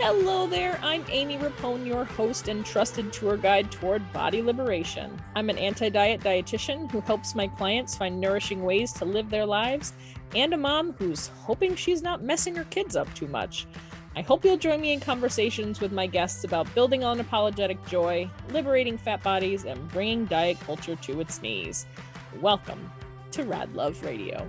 Hello there, I'm Amy Rapone, your host and trusted tour guide toward body liberation. I'm an anti diet dietitian who helps my clients find nourishing ways to live their lives, and a mom who's hoping she's not messing her kids up too much. I hope you'll join me in conversations with my guests about building unapologetic joy, liberating fat bodies, and bringing diet culture to its knees. Welcome to Rad Love Radio.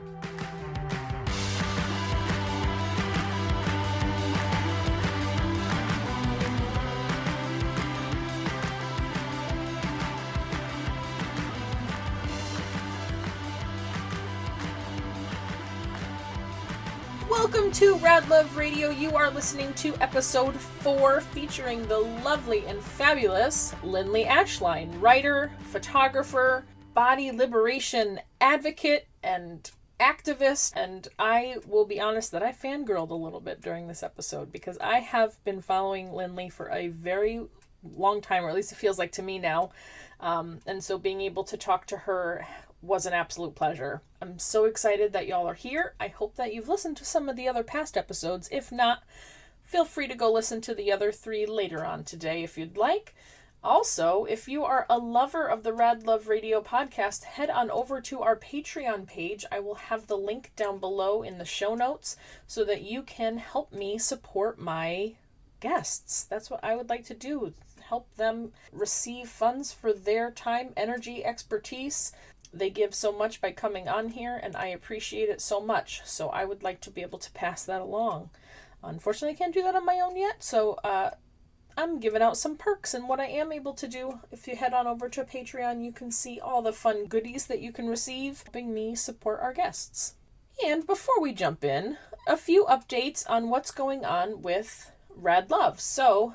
To Rad Love Radio. You are listening to episode four featuring the lovely and fabulous Lindley Ashline, writer, photographer, body liberation advocate, and activist. And I will be honest that I fangirled a little bit during this episode because I have been following Lindley for a very long time, or at least it feels like to me now. Um, and so being able to talk to her was an absolute pleasure. I'm so excited that y'all are here. I hope that you've listened to some of the other past episodes. If not, feel free to go listen to the other three later on today if you'd like. Also, if you are a lover of the Rad Love Radio podcast, head on over to our Patreon page. I will have the link down below in the show notes so that you can help me support my guests. That's what I would like to do. Help them receive funds for their time, energy, expertise, they give so much by coming on here, and I appreciate it so much. So I would like to be able to pass that along. Unfortunately, I can't do that on my own yet, so uh, I'm giving out some perks. And what I am able to do, if you head on over to Patreon, you can see all the fun goodies that you can receive, helping me support our guests. And before we jump in, a few updates on what's going on with Rad Love. So,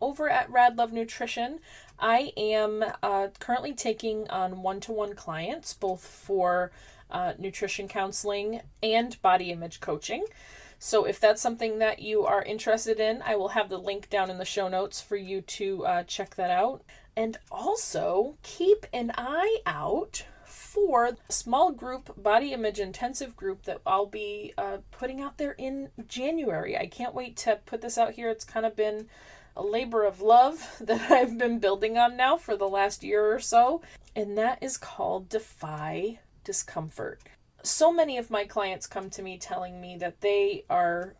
over at Rad Love Nutrition, I am uh, currently taking on one to one clients, both for uh, nutrition counseling and body image coaching. So, if that's something that you are interested in, I will have the link down in the show notes for you to uh, check that out. And also, keep an eye out for a small group body image intensive group that I'll be uh, putting out there in January. I can't wait to put this out here. It's kind of been a labor of love that I've been building on now for the last year or so, and that is called Defy Discomfort. So many of my clients come to me telling me that they are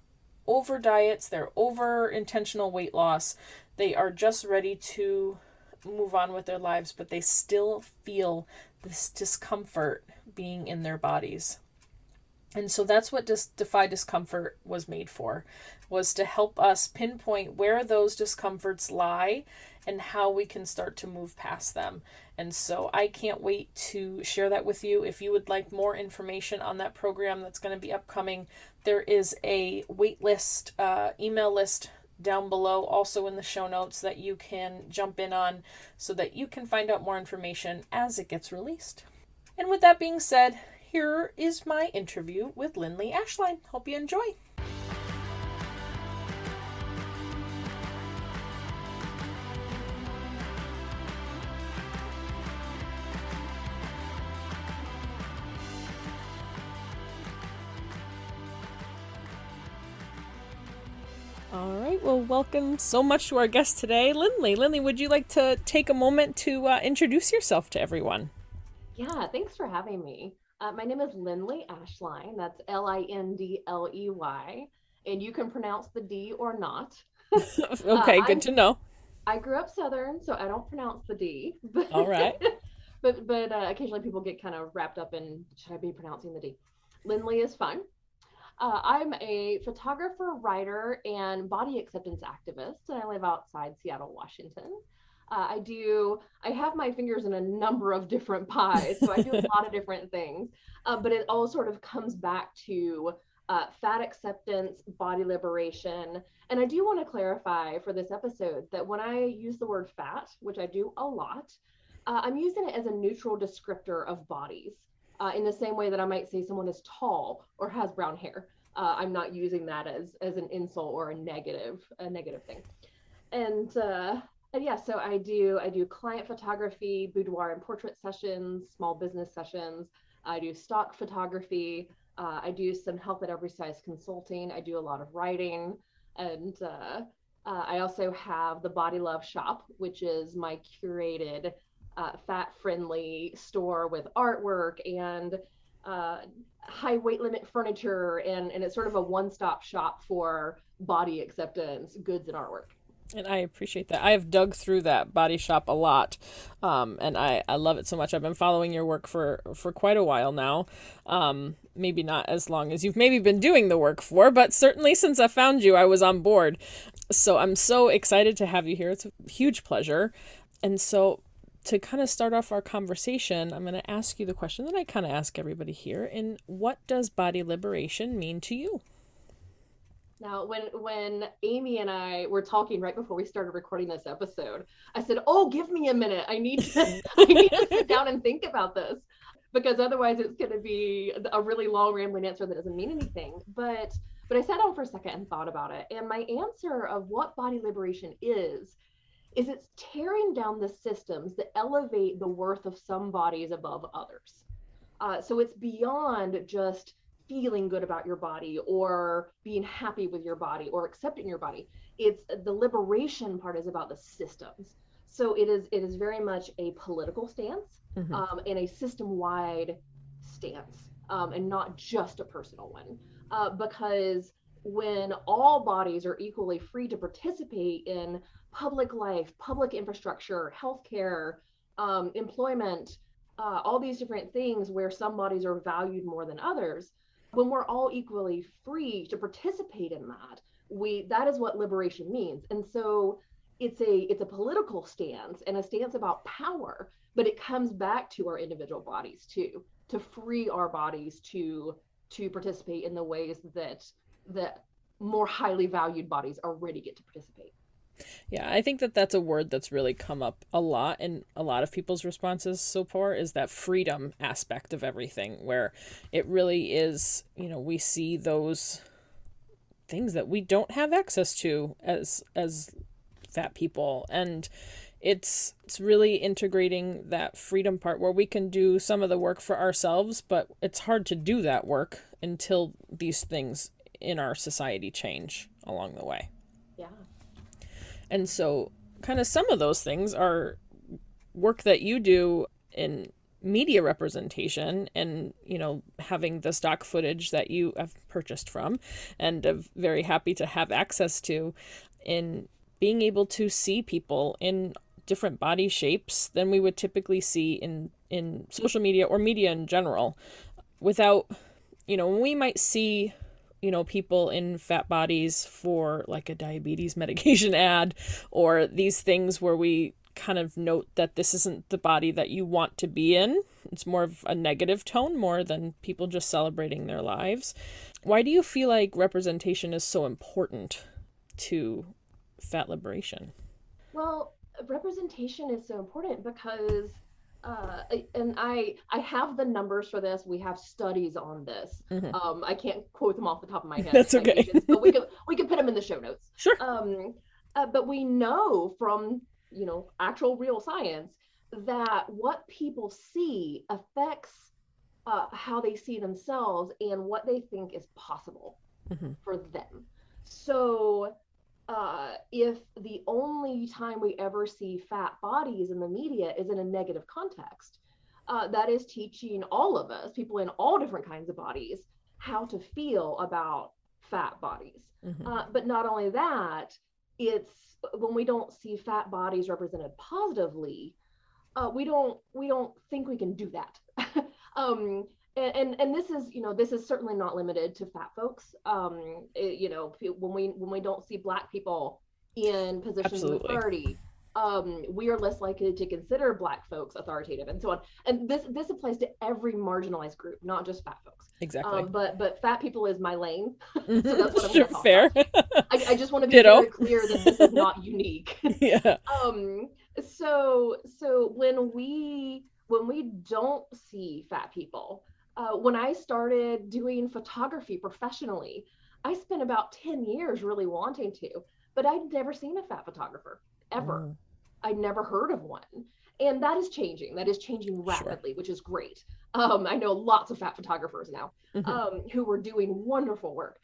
over diets, they're over intentional weight loss, they are just ready to move on with their lives, but they still feel this discomfort being in their bodies. And so that's what Defy Discomfort was made for, was to help us pinpoint where those discomforts lie and how we can start to move past them. And so I can't wait to share that with you. If you would like more information on that program that's going to be upcoming, there is a wait list, uh, email list down below, also in the show notes, that you can jump in on so that you can find out more information as it gets released. And with that being said, here is my interview with Lindley Ashline. Hope you enjoy. All right. Well, welcome so much to our guest today, Lindley. Lindley, would you like to take a moment to uh, introduce yourself to everyone? Yeah, thanks for having me. Uh, my name is Lindley Ashline. That's L I N D L E Y. And you can pronounce the D or not. okay, uh, good to know. I grew up Southern, so I don't pronounce the D. All right. but but uh, occasionally people get kind of wrapped up in should I be pronouncing the D? Lindley is fine. Uh, I'm a photographer, writer, and body acceptance activist, and I live outside Seattle, Washington. Uh, I do, I have my fingers in a number of different pies, so I do a lot of different things. Uh, but it all sort of comes back to uh, fat acceptance, body liberation. And I do want to clarify for this episode that when I use the word fat, which I do a lot, uh, I'm using it as a neutral descriptor of bodies. Uh, in the same way that I might say someone is tall or has brown hair. Uh, I'm not using that as as an insult or a negative a negative thing. And and yeah, so I do I do client photography, boudoir and portrait sessions, small business sessions. I do stock photography. Uh, I do some health at every size consulting. I do a lot of writing, and uh, Uh, I also have the Body Love Shop, which is my curated, uh, fat friendly store with artwork and uh, high weight limit furniture. And, and it's sort of a one stop shop for body acceptance, goods, and artwork. And I appreciate that. I have dug through that body shop a lot, um, and I, I love it so much. I've been following your work for, for quite a while now. Um, maybe not as long as you've maybe been doing the work for, but certainly since I found you, I was on board. So I'm so excited to have you here. It's a huge pleasure. And so to kind of start off our conversation, I'm going to ask you the question that I kind of ask everybody here. And what does body liberation mean to you? Now, when when Amy and I were talking right before we started recording this episode, I said, "Oh, give me a minute. I need to I need to sit down and think about this." Because otherwise it's going to be a really long rambling answer that doesn't mean anything. But but I sat down for a second and thought about it. And my answer of what body liberation is is it's tearing down the systems that elevate the worth of some bodies above others. Uh, so it's beyond just feeling good about your body or being happy with your body or accepting your body it's the liberation part is about the systems so it is it is very much a political stance mm-hmm. um, and a system wide stance um, and not just a personal one uh, because when all bodies are equally free to participate in public life public infrastructure healthcare um, employment uh, all these different things where some bodies are valued more than others when we're all equally free to participate in that we that is what liberation means. And so it's a it's a political stance and a stance about power but it comes back to our individual bodies too to free our bodies to to participate in the ways that that more highly valued bodies already get to participate. Yeah, I think that that's a word that's really come up a lot in a lot of people's responses so far is that freedom aspect of everything where it really is, you know, we see those things that we don't have access to as as fat people. And it's it's really integrating that freedom part where we can do some of the work for ourselves, but it's hard to do that work until these things in our society change along the way. Yeah. And so, kind of some of those things are work that you do in media representation and you know having the stock footage that you have purchased from and am very happy to have access to in being able to see people in different body shapes than we would typically see in in social media or media in general without you know we might see you know, people in fat bodies for like a diabetes medication ad or these things where we kind of note that this isn't the body that you want to be in. It's more of a negative tone more than people just celebrating their lives. Why do you feel like representation is so important to fat liberation? Well, representation is so important because uh, and I I have the numbers for this. We have studies on this. Mm-hmm. Um, I can't quote them off the top of my head. That's okay. but we can we can put them in the show notes. Sure. Um, uh, but we know from you know actual real science that what people see affects uh, how they see themselves and what they think is possible mm-hmm. for them. So uh, if the only time we ever see fat bodies in the media is in a negative context, uh, that is teaching all of us, people in all different kinds of bodies, how to feel about fat bodies. Mm-hmm. Uh, but not only that, it's when we don't see fat bodies represented positively, uh, we don't we don't think we can do that. um, and, and, this is you know this is certainly not limited to fat folks. Um it, you know when we when we don't see black people in positions Absolutely. of authority um we are less likely to consider black folks authoritative and so on. And this this applies to every marginalized group not just fat folks. Exactly. Um, but but fat people is my lane. So that's what i'm sure, fair. I, I, just want to be Ditto. very clear that this is not unique. Yeah. Um so so when we when we don't see fat people uh, when I started doing photography professionally, I spent about 10 years really wanting to, but I'd never seen a fat photographer ever. Mm. I'd never heard of one. And that is changing. That is changing rapidly, sure. which is great. Um, I know lots of fat photographers now mm-hmm. um, who are doing wonderful work.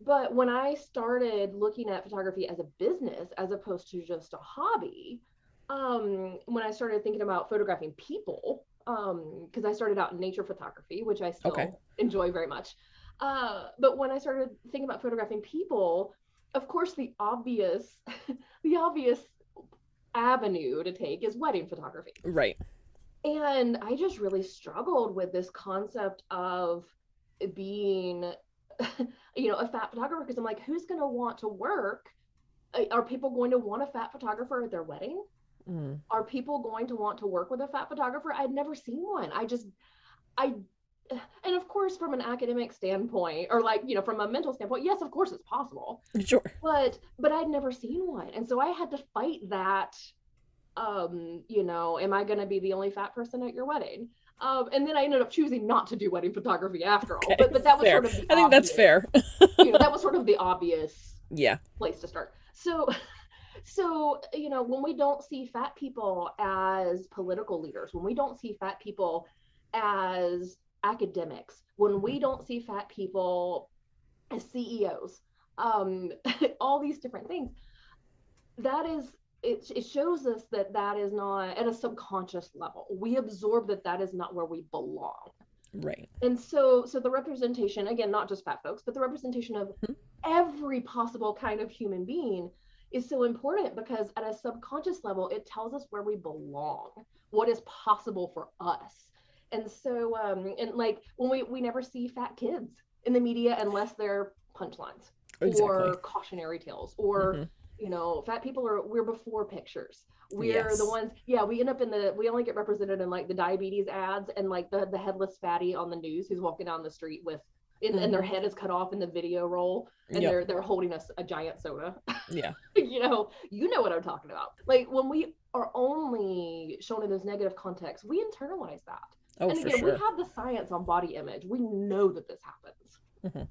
but when I started looking at photography as a business as opposed to just a hobby, um, when I started thinking about photographing people, because um, I started out in nature photography, which I still okay. enjoy very much. Uh, but when I started thinking about photographing people, of course, the obvious, the obvious avenue to take is wedding photography. Right. And I just really struggled with this concept of being, you know, a fat photographer because I'm like, who's going to want to work? Are people going to want a fat photographer at their wedding? Mm. Are people going to want to work with a fat photographer? I'd never seen one. I just, I, and of course, from an academic standpoint, or like, you know, from a mental standpoint, yes, of course it's possible. Sure. But, but I'd never seen one. And so I had to fight that, um, you know, am I going to be the only fat person at your wedding? Um, and then I ended up choosing not to do wedding photography after all. Okay, but, but that was fair. sort of the I think that's fair. you know, that was sort of the obvious yeah place to start. So so you know when we don't see fat people as political leaders when we don't see fat people as academics when we mm-hmm. don't see fat people as ceos um, all these different things that is it, it shows us that that is not at a subconscious level we absorb that that is not where we belong right and so so the representation again not just fat folks but the representation of mm-hmm. every possible kind of human being is so important because at a subconscious level, it tells us where we belong, what is possible for us. And so, um, and like when we, we never see fat kids in the media unless they're punchlines exactly. or cautionary tales or, mm-hmm. you know, fat people are, we're before pictures. We're yes. the ones, yeah, we end up in the, we only get represented in like the diabetes ads and like the, the headless fatty on the news who's walking down the street with and, mm-hmm. and their mm-hmm. head is cut off in the video roll and yep. they're they're holding us a, a giant soda yeah you know you know what i'm talking about like when we are only shown in those negative contexts we internalize that oh, and again sure. we have the science on body image we know that this happens mm-hmm.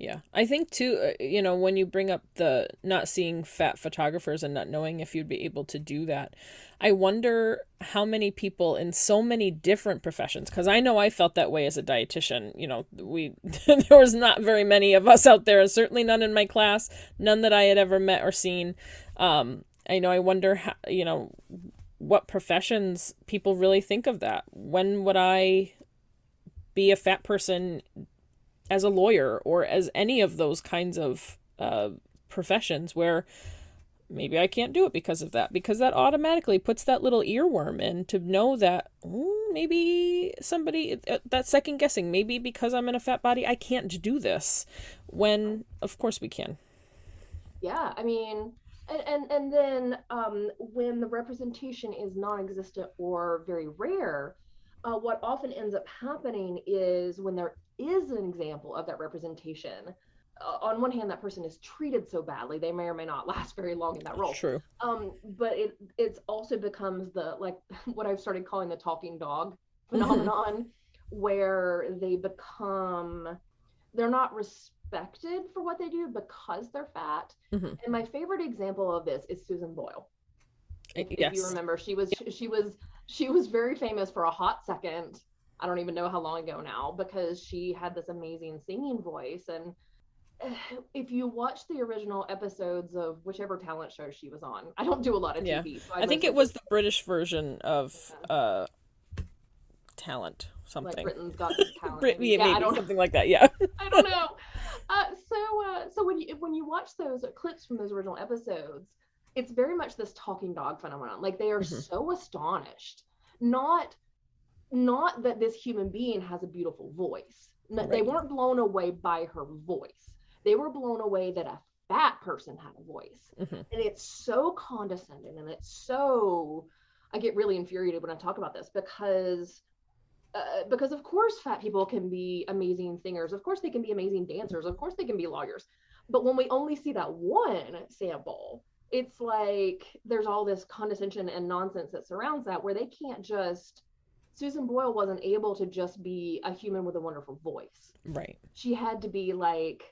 Yeah. I think too, uh, you know, when you bring up the not seeing fat photographers and not knowing if you'd be able to do that, I wonder how many people in so many different professions, because I know I felt that way as a dietitian. You know, we, there was not very many of us out there, and certainly none in my class, none that I had ever met or seen. Um, I know, I wonder how, you know, what professions people really think of that. When would I be a fat person as a lawyer or as any of those kinds of uh, professions where maybe I can't do it because of that, because that automatically puts that little earworm in to know that oh, maybe somebody uh, that second guessing, maybe because I'm in a fat body, I can't do this. When of course we can. Yeah, I mean, and and, and then um, when the representation is non-existent or very rare, uh, what often ends up happening is when there is an example of that representation. Uh, on one hand that person is treated so badly they may or may not last very long in that role. True. Um but it it's also becomes the like what i've started calling the talking dog phenomenon where they become they're not respected for what they do because they're fat. Mm-hmm. and my favorite example of this is susan boyle. If, yes. if you remember she was she was she was very famous for a hot second I don't even know how long ago now because she had this amazing singing voice. And if you watch the original episodes of whichever talent show she was on, I don't do a lot of TV. Yeah. So I, I think it was the British version of uh, talent something. Like Britain's Got Talent. Brit- yeah, maybe something like that. Yeah. I don't know. Uh, so, uh, so when you when you watch those clips from those original episodes, it's very much this talking dog phenomenon. Like they are mm-hmm. so astonished, not not that this human being has a beautiful voice. No, right. They weren't blown away by her voice. They were blown away that a fat person had a voice. Mm-hmm. And it's so condescending and it's so I get really infuriated when I talk about this because uh, because of course fat people can be amazing singers. Of course they can be amazing dancers. Of course they can be lawyers. But when we only see that one sample, it's like there's all this condescension and nonsense that surrounds that where they can't just Susan Boyle wasn't able to just be a human with a wonderful voice. Right. She had to be like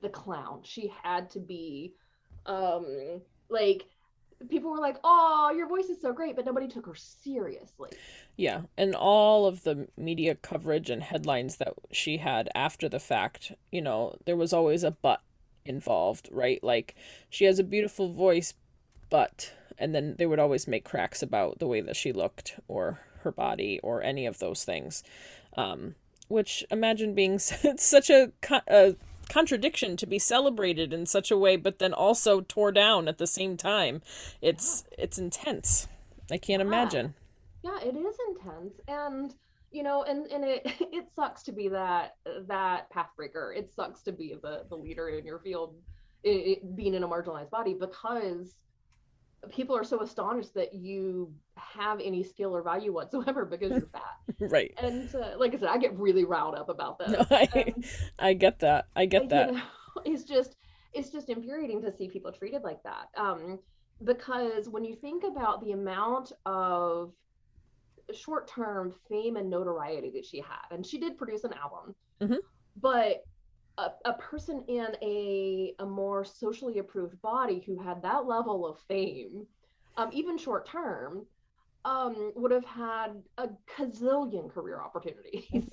the clown. She had to be um like people were like, "Oh, your voice is so great," but nobody took her seriously. Yeah, and all of the media coverage and headlines that she had after the fact, you know, there was always a but involved, right? Like she has a beautiful voice, but and then they would always make cracks about the way that she looked or her body or any of those things. Um, which imagine being such a, a contradiction to be celebrated in such a way, but then also tore down at the same time. It's it's intense. I can't Yeah. imagine. Yeah, it is intense, and you know, and and it it sucks to be that that pathbreaker. It sucks to be the the leader in your field, it, it, being in a marginalized body because people are so astonished that you have any skill or value whatsoever because you're fat. Right. And uh, like I said, I get really riled up about that. No, I And, I get that. I get you that. know, it's just it's just infuriating to see people treated like that. Um, because when you think about the amount of short-term fame and notoriety that she had, and she did produce an album, Mhm. but a, a person in a a more socially approved body who had that level of fame, um, even short term, um, would have had a gazillion career opportunities Mhm.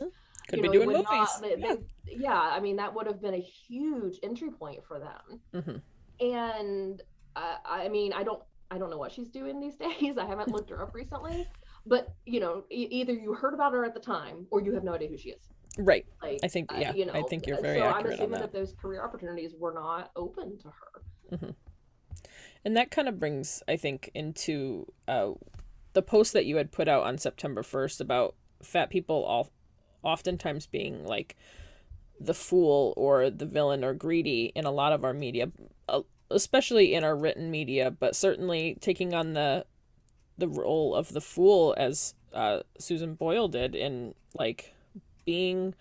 Could you be know, doing movies. not- they- yeah. they- yeah, I mean that would have been a huge entry point for them. Mhm. And uh, I mean, I don't, I don't know what she's doing these days. I haven't looked her up recently, but you know, e- either you heard about her at the time or you have no idea who she is. Right. Like, I think uh, yeah. you know, I think you're uh, very so I'm assuming that. that those career opportunities were not open to her. And that kind of brings, I think, into uh, the post that you had put out on September 1st about fat people all oftentimes being like the fool or the villain or greedy in a lot of our media, uh, especially in our written media, but certainly taking on the the role of the fool as uh, Susan Boyle did in like being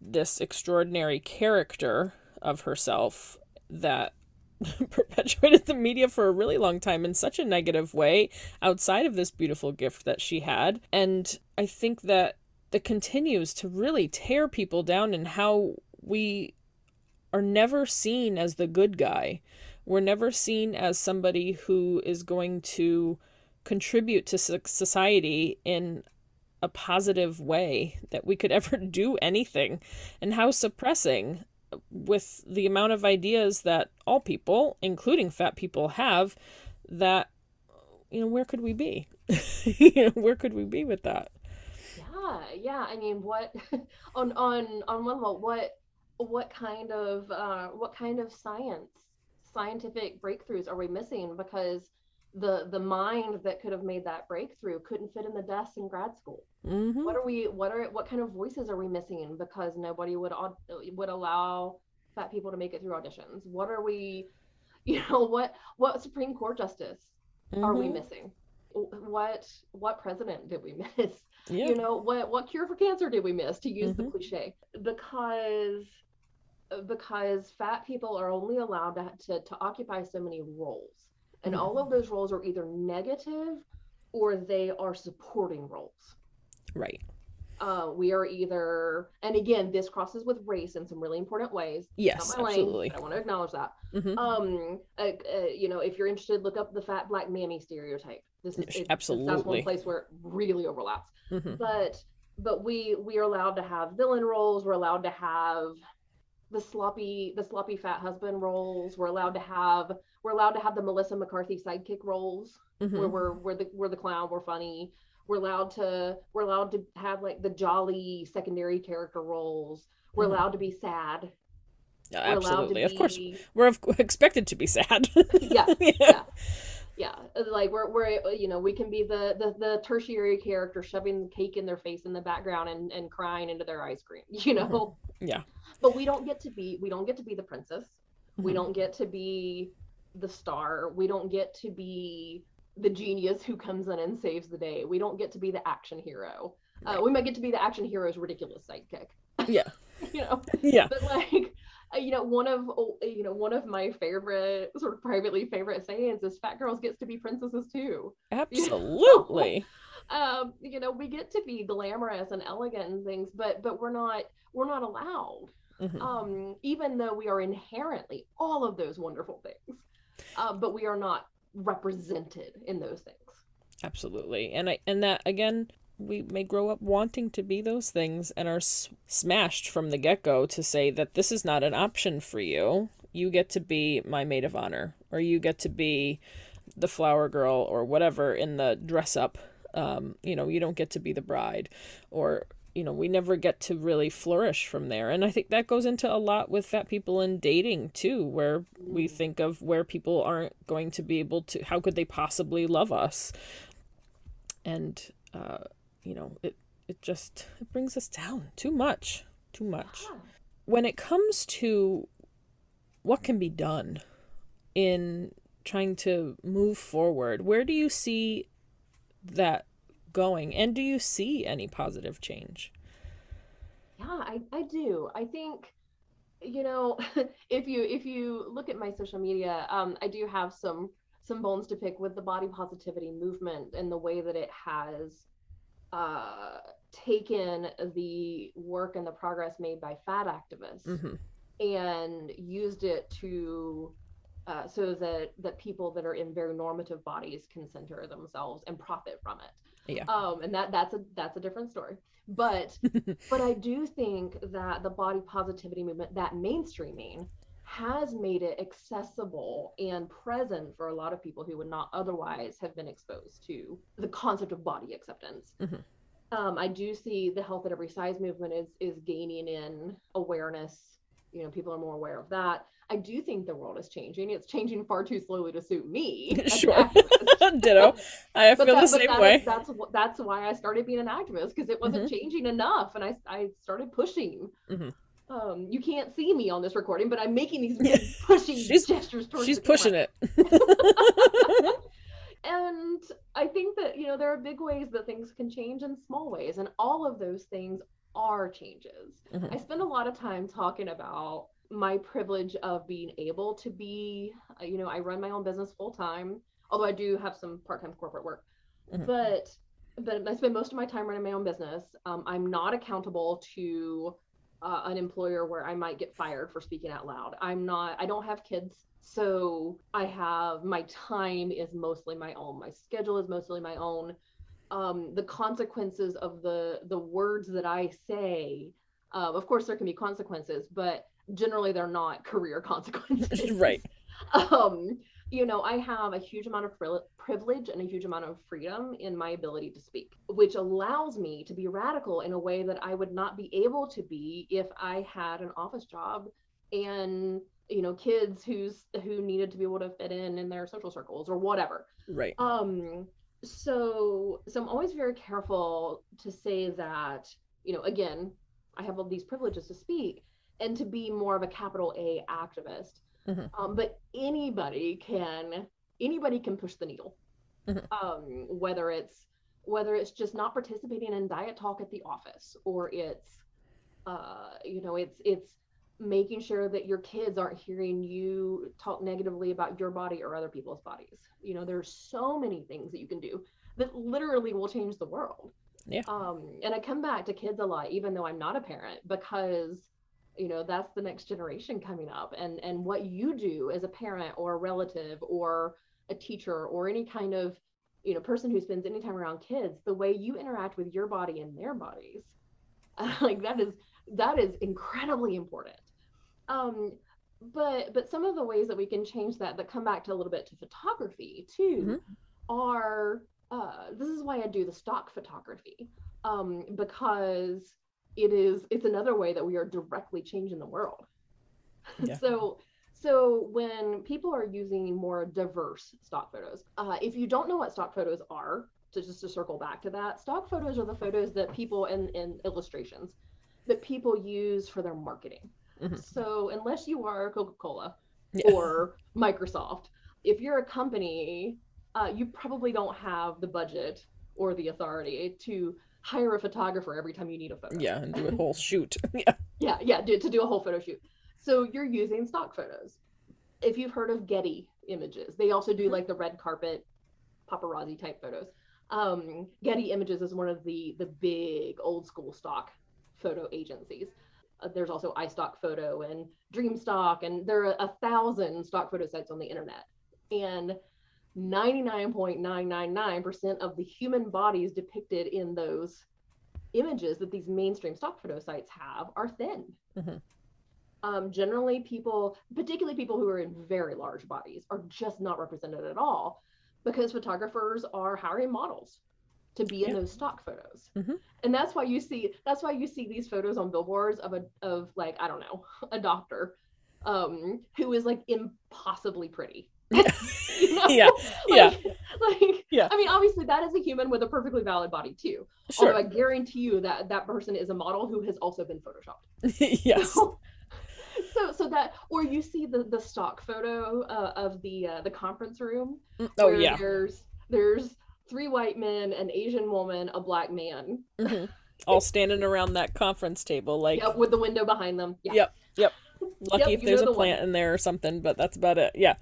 this extraordinary character of herself that perpetuated the media for a really long time in such a negative way outside of this beautiful gift that she had. And I think that that continues to really tear people down and how we are never seen as the good guy. We're never seen as somebody who is going to contribute to society in a positive way that we could ever do anything and how suppressing with the amount of ideas that all people including fat people have that you know where could we be you know where could we be with that Yeah, yeah. I mean, what on on on one level, what what kind of uh, what kind of science, scientific breakthroughs are we missing? Because the the mind that could have made that breakthrough couldn't fit in the desk in grad school. mm-hmm. What are we? What are what kind of voices are we missing? Because nobody would would allow fat people to make it through auditions. What are we? You know what? What Supreme Court justice are we Mhm. missing? What what president did we miss? yeah you know what what cure for cancer did we miss to use the Mhm. cliche because because fat people are only allowed to, to, to occupy so many roles and Mhm. all of those roles are either negative or they are supporting roles. Right. Uh, we are either and again this crosses with race in some really important ways. Yes lane, absolutely. i want to acknowledge that. Hmm um uh, uh, you know if you're interested look up the fat black mammy stereotype. This is it- that's one place where it really overlaps. Hmm but but we we are allowed to have villain roles. We're allowed to have the sloppy the sloppy fat husband roles. We're allowed to have we're allowed to have the melissa mccarthy sidekick roles where hmm we're we're the we're the clown we're funny. We're allowed to we're allowed to have like the jolly secondary character roles. We're Mhm. allowed to be sad. Absolutely. allowed of course we're of- expected to be sad. Yeah yeah. yeah. Yeah like we're, we're you know we can be the, the the tertiary character shoving the cake in their face in the background and and crying into their ice cream you know? Yeah. but we don't get to be we don't get to be the princess. We Mhm. don't get to be the star. We don't get to be the genius who comes in and saves the day. We don't get to be the action hero. Uh, we might get to be the action hero's ridiculous sidekick. Yeah. you know? Yeah. But like uh, you know one of oh, you know one of my favorite sort of privately favorite sayings is fat girls gets to be princesses too. Absolutely. Um you know we get to be glamorous and elegant and things but but we're not we're not allowed. Mhm. um even though we are inherently all of those wonderful things um, but we are not represented in those things. Absolutely. And i and that again we may grow up wanting to be those things and are s- smashed from the get-go to say that this is not an option for you. You get to be my maid of honor or you get to be the flower girl or whatever in the dress up um, you know you don't get to be the bride or you know we never get to really flourish from there. And i think that goes into a lot with fat people in dating too where we think of where people aren't going to be able to how could they possibly love us? And uh, you know it it just it brings us down too much too much. When it comes to what can be done in trying to move forward where do you see that going and do you see any positive change Yeah, I, I do. I think, you know, if you if you look at my social media, um, I do have some some bones to pick with the body positivity movement and the way that it has uh, taken the work and the progress made by fat activists mm-hmm. and used it to uh, so that that people that are in very normative bodies can center themselves and profit from it. Yeah. Um, and that that's a that's a different story. But but I do think that the body positivity movement, that mainstreaming, has made it accessible and present for a lot of people who would not otherwise have been exposed to the concept of body acceptance. Mhm. Um, I do see the health at every size movement is is gaining in awareness. You know, people are more aware of that. I do think the world is changing. It's changing far too slowly to suit me. Sure. ditto i feel that- the same that way is- that's that's why I started being an activist because it wasn't changing enough, and I I started pushing. Mhm. Um, you can't see me on this recording, but I'm making these big pushing She's- gestures towards she's pushing it And I think that you know there are big ways that things can change and small ways, and all of those things are changes. Mhm. I spend a lot of time talking about my privilege of being able to be, uh, you know, I run my own business full time, although I do have some part-time corporate work. Mhm. But but I spend most of my time running my own business. Um, I'm not accountable to uh, an employer where I might get fired for speaking out loud. I'm not. I don't have kids, so I have my time is mostly my own. My schedule is mostly my own. Um, the consequences of the the words that I say, uh, of course, there can be consequences, but generally they're not career consequences. right. Um, you know, I have a huge amount of privilege and a huge amount of freedom in my ability to speak, which allows me to be radical in a way that I would not be able to be if I had an office job and you know kids who's who needed to be able to fit in in their social circles or whatever. Right. Um so so i'm always very careful to say that you know again i have all these privileges to speak and to be more of a capital a activist Mhm. um, but anybody can anybody can push the needle Mhm. um, whether it's whether it's just not participating in diet talk at the office or it's uh, you know it's it's making sure that your kids aren't hearing you talk negatively about your body or other people's bodies you know there's so many things that you can do that literally will change the world Yeah. um and i come back to kids a lot even though i'm not a parent because you know that's the next generation coming up and and what you do as a parent or a relative or a teacher or any kind of you know person who spends any time around kids the way you interact with your body and their bodies like that is that is incredibly important um but but some of the ways that we can change that that come back to a little bit to photography too Mhm. are uh this is why i do the stock photography um because it is it's another way that we are directly changing the world Yeah. so so when people are using more diverse stock photos uh, if you don't know what stock photos are to just to circle back to that stock photos are the photos that people in, in illustrations that people use for their marketing Mhm. so unless you are coca-cola Yeah. or microsoft if you're a company uh, you probably don't have the budget or the authority to hire a photographer every time you need a photo. Yeah and do a whole shoot. Yeah. Yeah yeah do, to do a whole photo shoot. So you're using stock photos. If you've heard of getty images they also do Mhm. like the red carpet paparazzi type photos. Um, getty images is one of the the big old school stock photo agencies. Uh, there's also iStock Photo and Dream Stock, and there are a thousand stock photo sites on the internet. And 99.999% of the human bodies depicted in those images that these mainstream stock photo sites have are thin. Mhm. Um, generally, people, particularly people who are in very large bodies, are just not represented at all because photographers are hiring models to be in those stock photos. Mhm. And that's why you see that's why you see these photos on billboards of a of like I don't know a doctor um who is like impossibly pretty. You know? Yeah, yeah. Like, like Yeah. I mean, obviously that is a human with a perfectly valid body too. Sure. Although I guarantee you that that person is a model who has also been photoshopped. yes. So, so so that or you see the the stock photo uh, of the uh, the conference room. Mm, Oh where yeah. There's there's three white men, an Asian woman, a black man. Mhm. All standing around that conference table, like Yep, with the window behind them. Yeah. Yep, yep. lucky Yep, if there's a the one. plant in there or something, but that's about it. Yeah.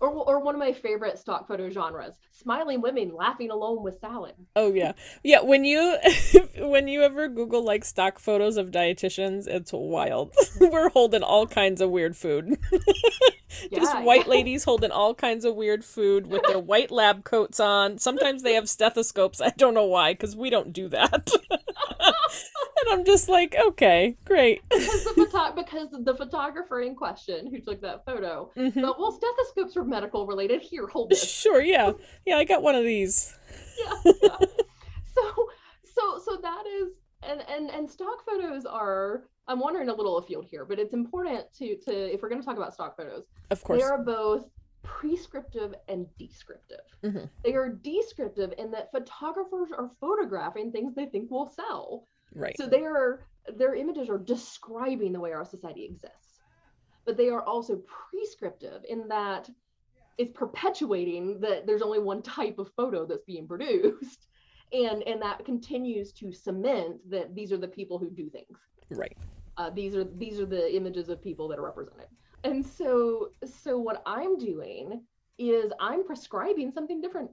Or or one of my favorite stock photo genres: smiling women laughing alone with salad. Oh yeah. Yeah, when you when you ever Google like stock photos of dietitians, it's wild. We're holding all kinds of weird food. Just white yeah. ladies holding all kinds of weird food with their white lab coats on. Sometimes they have stethoscopes. I don't know why, because we don't do that. and I'm just like, okay, great. because the photo- because the photographer in question who took that photo. Mhm. But well, stethoscopes are medical related. Here, hold this. Sure, yeah. Yeah, I got one of these. yeah, yeah. So so so that is and and and stock photos are. I'm wandering a little afield here, but it's important to to if we're going to talk about stock photos, Of course. they are both prescriptive and descriptive. Mhm. They are descriptive in that photographers are photographing things they think will sell. Right. So they are their images are describing the way our society exists. But they are also prescriptive in that it's perpetuating that there's only one type of photo that's being produced. And and that continues to cement that these are the people who do things. Right. Uh, these are these are the images of people that are represented. And so so what I'm doing is I'm prescribing something different,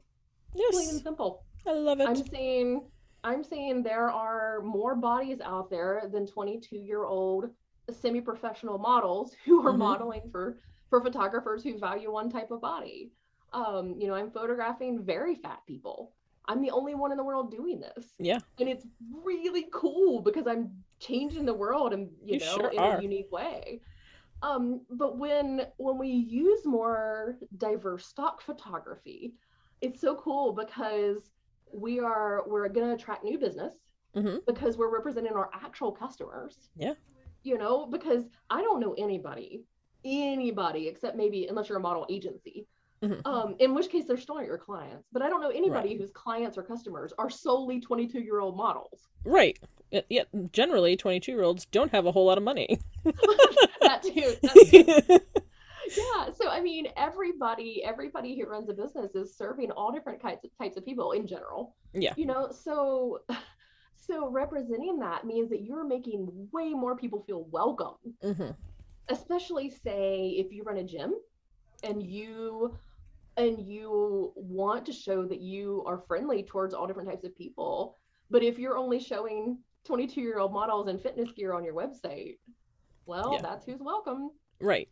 yes plain and simple. I love it. I'm saying I'm saying there are more bodies out there than 22 year old semi-professional models who are Mhm. modeling for for photographers who value one type of body. Um, you know, I'm photographing very fat people. I'm the only one in the world doing this. Yeah. And it's really cool because I'm changing the world and you, You know sure in are. a unique way. Um, but when when we use more diverse stock photography, it's so cool because we are we're going to attract new business Mhm. because we're representing our actual customers. Yeah. You know, because I don't know anybody, anybody except maybe unless you're a model agency. Mhm. Um, in which case they're still not your clients. But I don't know anybody whose clients or customers are solely 22 year old models. Right. Yet generally 22-year-olds don't have a whole lot of money. that too. That too. yeah so i mean everybody everybody who runs a business is serving all different types of types of people in general Yeah. you know so so representing that means that you're making way more people feel welcome Mhm. Especially say if you run a gym and you and you want to show that you are friendly towards all different types of people but if you're only showing 22 year old models and fitness gear on your website well Yeah. that's who's welcome Right.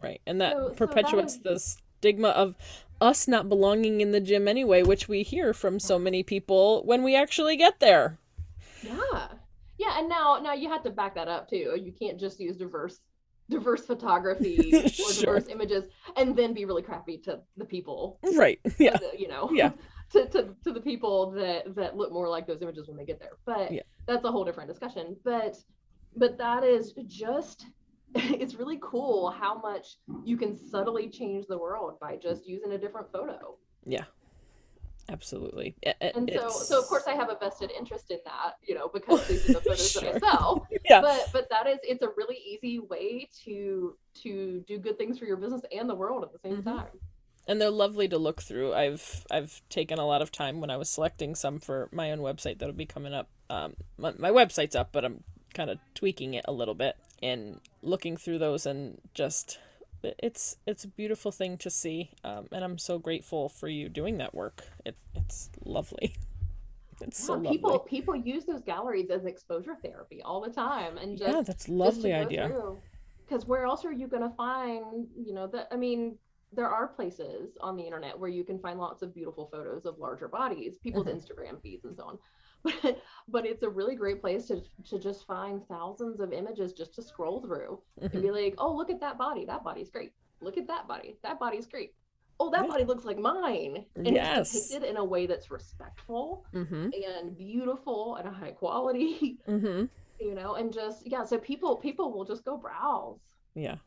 Right. And that So- so that perpetuates the stigma of us not belonging in the gym anyway, which we hear from so many people when we actually get there. Yeah. Yeah, and now now you have to back that up too. You can't just use diverse diverse photography or Sure. diverse images and then be really crappy to the people. Right. Yeah. the- you know. Yeah. To, to, to the people that that look more like those images when they get there. But Yeah. that's a whole different discussion. But but that is just it's really cool how much you can subtly change the world by just using a different photo. Yeah. Absolutely. I- I- And so it's- so of course I have a vested interest in that, you know, because these are the photos Sure. that I sell. Yeah. but but that is it's a really easy way to to do good things for your business and the world at the same Mhm. time and they're lovely to look through. I've I've taken a lot of time when I was selecting some for my own website that'll be coming up. Um, my, my website's up, but I'm kind of tweaking it a little bit and looking through those and just it's it's a beautiful thing to see. Um, and I'm so grateful for you doing that work. It it's lovely. It's so lovely. people people use those galleries as exposure therapy all the time and just yeah, that's lovely idea. because where else are you going to find you know that i mean there are places on the internet where you can find lots of beautiful photos of larger bodies, people's Mhm. Instagram feeds and so on. But but it's a really great place to to just find thousands of images just to scroll through and Mhm. be like, oh, look at that body. That body's great. Look at that body. That body's great. Oh, that Yeah. body looks like mine. And Yes. it's depicted in a way that's respectful Mhm. and beautiful and a high quality, Mhm. you know, and just yeah, so people people will just go browse. Yeah.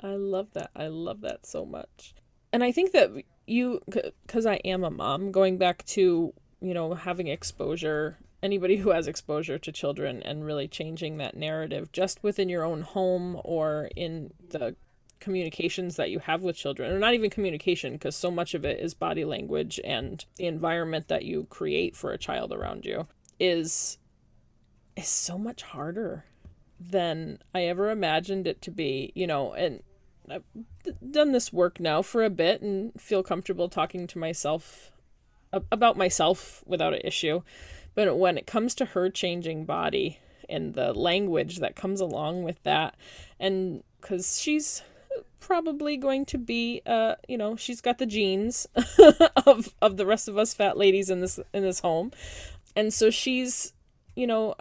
I love that. I love that so much. And I think that you, because I am a mom, going back to, you know, having exposure, anybody who has exposure to children and really changing that narrative just within your own home or in the communications that you have with children, or not even communication, because so much of it is body language and the environment that you create for a child around you is is so much harder than I ever imagined it to be, you know, and I've done this work now for a bit and feel comfortable talking to myself about myself without an issue. But when it comes to her changing body and the language that comes along with that, and because she's probably going to be, uh, you know, she's got the genes of of the rest of us fat ladies in this in this home, and so she's, you know,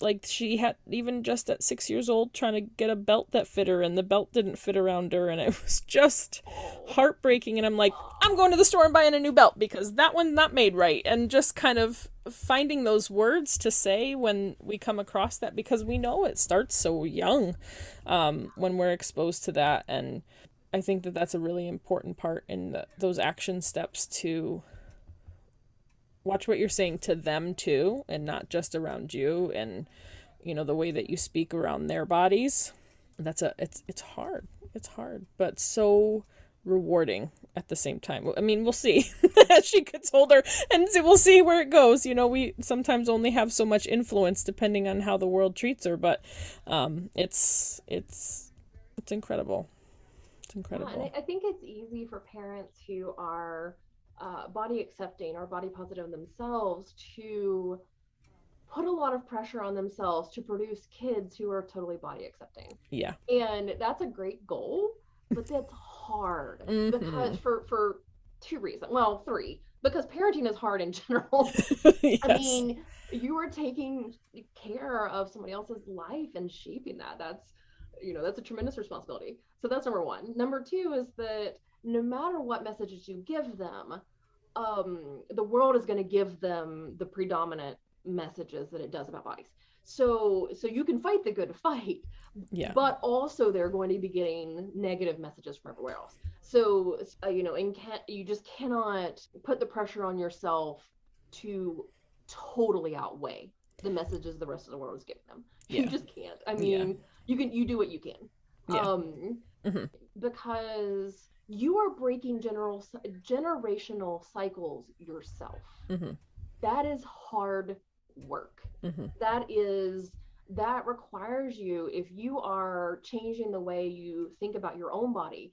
like she had even just at six years old trying to get a belt that fit her and the belt didn't fit around her and it was just heartbreaking and i'm like i'm going to the store and buying a new belt because that one's not made right. And just kind of finding those words to say when we come across that because we know it starts so young um, when we're exposed to that. And i think that that's a really important part in the, those action steps to watch what you're saying to them too and not just around you and you know the way that you speak around their bodies. That's a it's it's hard. It's hard but so rewarding at the same time. I mean we'll see. As she gets older and we'll see where it goes. You know we sometimes only have so much influence depending on how the world treats her but um it's it's it's incredible. It's Yeah, incredible. I, I think it's easy for parents who are uh, body accepting or body positive themselves to put a lot of pressure on themselves to produce kids who are totally body accepting. yeah And that's a great goal, but that's hard because Mhm. for for two reasons. Well, three. Because parenting is hard in general. yes I mean, you are taking care of somebody else's life and shaping that. That's, you know, that's a tremendous responsibility. So that's number one. Number two is that no matter what messages you give them, um, the world is going to give them the predominant messages that it does about bodies. So, so you can fight the good fight, yeah but also they're going to be getting negative messages from everywhere else. So, uh, you know, and can you just cannot put the pressure on yourself to totally outweigh the messages the rest of the world is giving them. Yeah. You just can't. I Yeah. mean, you can you do what you can. Yeah. Um Mhm. because you are breaking general generational cycles yourself. Mhm. That is hard work hmm that is that requires you if you are changing the way you think about your own body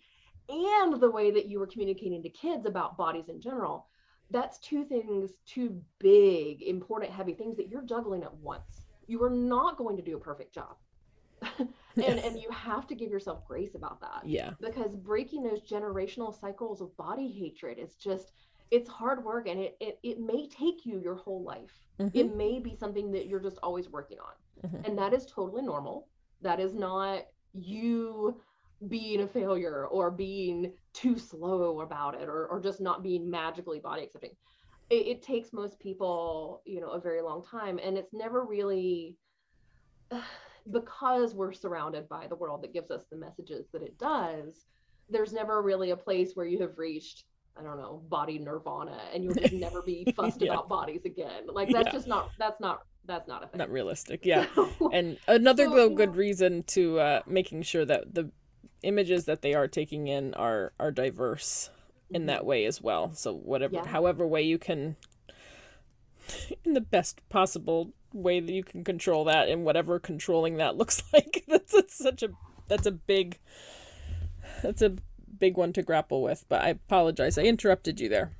and the way that you are communicating to kids about bodies in general that's two things two big important heavy things that you're juggling at once you are not going to do a perfect job and and you have to give yourself grace about that yeah. because breaking those generational cycles of body hatred is just it's hard work and it it, it may take you your whole life. Mhm. it may be something that you're just always working on. Mhm. and that is totally normal. That is not you being a failure or being too slow about it or, or just not being magically body accepting. It, it takes most people you know a very long time and it's never really because we're surrounded by the world that gives us the messages that it does there's never really a place where you have reached I don't know, body nirvana, and you'll just never be fussed Yeah. about bodies again. Like that's Yeah. just not that's not that's not a thing. not realistic yeah So- and another So, good know- reason to uh, making sure that the images that they are taking in are are diverse in Mhm. that way as well so whatever Yeah. however way you can in the best possible way that you can control that and whatever controlling that looks like that's, that's such a that's a big that's a big one to grapple with but i apologize i interrupted you there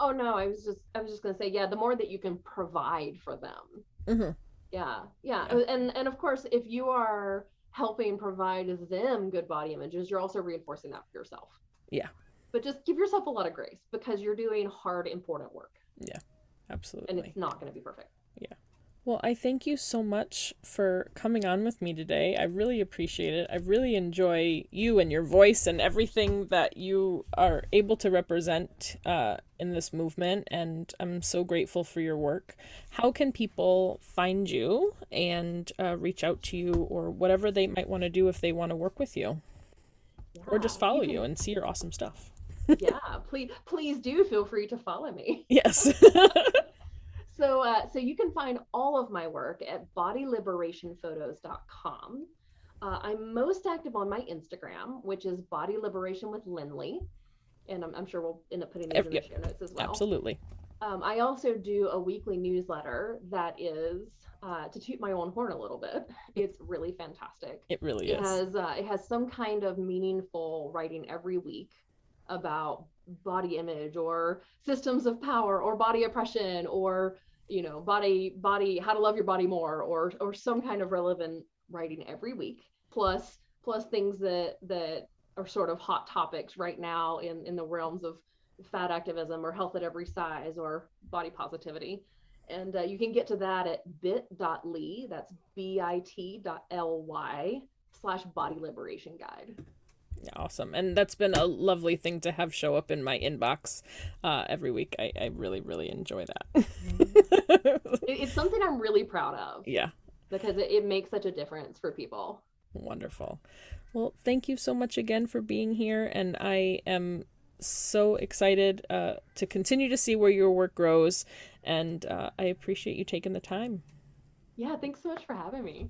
Oh no, I was just I was just gonna say, yeah, the more that you can provide for them. Mhm. Yeah, yeah. Yeah. And and of course if you are helping provide them good body images, you're also reinforcing that for yourself. Yeah. But just give yourself a lot of grace because you're doing hard, important work. Yeah, absolutely. And it's not going to be perfect. Well, I thank you so much for coming on with me today. I really appreciate it. I really enjoy you and your voice and everything that you are able to represent uh, in this movement, and I'm so grateful for your work. How can people find you and uh, reach out to you, or whatever they might want to do if they want to work with you, or just Yeah, follow can- you and see your awesome stuff? yeah, please, please do feel free to follow me. Yes. So, uh, so you can find all of my work at bodyliberationphotos.com. Uh, I'm most active on my Instagram, which is Body Liberation with Lindley, and I'm, I'm sure we'll end up putting these in the show notes as well. Absolutely. Um, I also do a weekly newsletter that is uh, to toot my own horn a little bit. It's really fantastic. It really It is. has uh, it has some kind of meaningful writing every week about body image or systems of power or body oppression or you know body body how to love your body more or or some kind of relevant writing every week. Plus plus things that that are sort of hot topics right now in in the realms of fat activism or health at every size or body positivity. And uh, you can get to that at bit.ly that's bit.ly slash body liberation guide awesome. And that's been a lovely thing to have show up in my inbox uh, every week. I, I really, really enjoy that. It's something i'm really proud of yeah, because it, it makes such a difference for people wonderful. Well, thank you so much again for being here. And I am so excited uh, to continue to see where your work grows. And uh, I appreciate you taking the time. yeah thanks so much for having me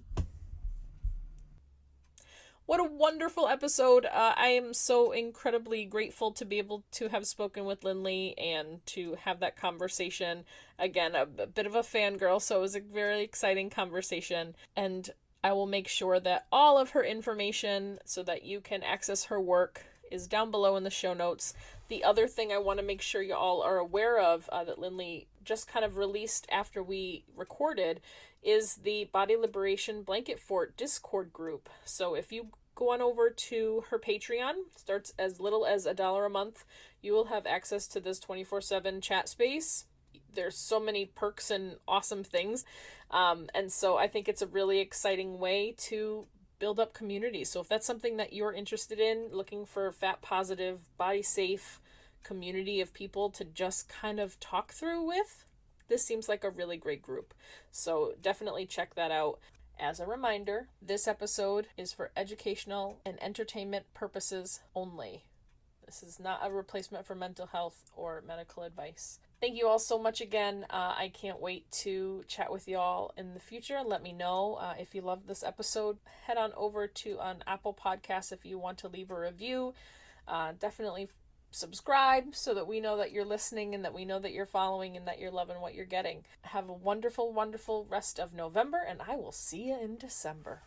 What a wonderful episode. Uh, I am so incredibly grateful to be able to have spoken with Lindley and to have that conversation. Again, a, a bit of a fangirl, so it was a very exciting conversation. And I will make sure that all of her information so that you can access her work is down below in the show notes. The other thing I want to make sure you all are aware of uh, that Lindley just kind of released after we recorded is the Body Liberation Blanket Fort Discord group. So if you go on over to her Patreon, starts as little as a dollar a month, you will have access to this 24/7 chat space. There's so many perks and awesome things. Um, and so I think it's a really exciting way to build up community. So if that's something that you're interested in, looking for fat positive, body safe community of people to just kind of talk through with, this seems like a really great group. So definitely check that out. As a reminder, this episode is for educational and entertainment purposes only. This is not a replacement for mental health or medical advice. Thank you all so much again. Uh, I can't wait to chat with y'all in the future let me know uh, if you loved this episode. Head on over to an Apple Podcast if you want to leave a review. Uh, definitely subscribe so that we know that you're listening and that we know that you're following and that you're loving what you're getting. Have a wonderful, wonderful rest of November, and I will see you in December.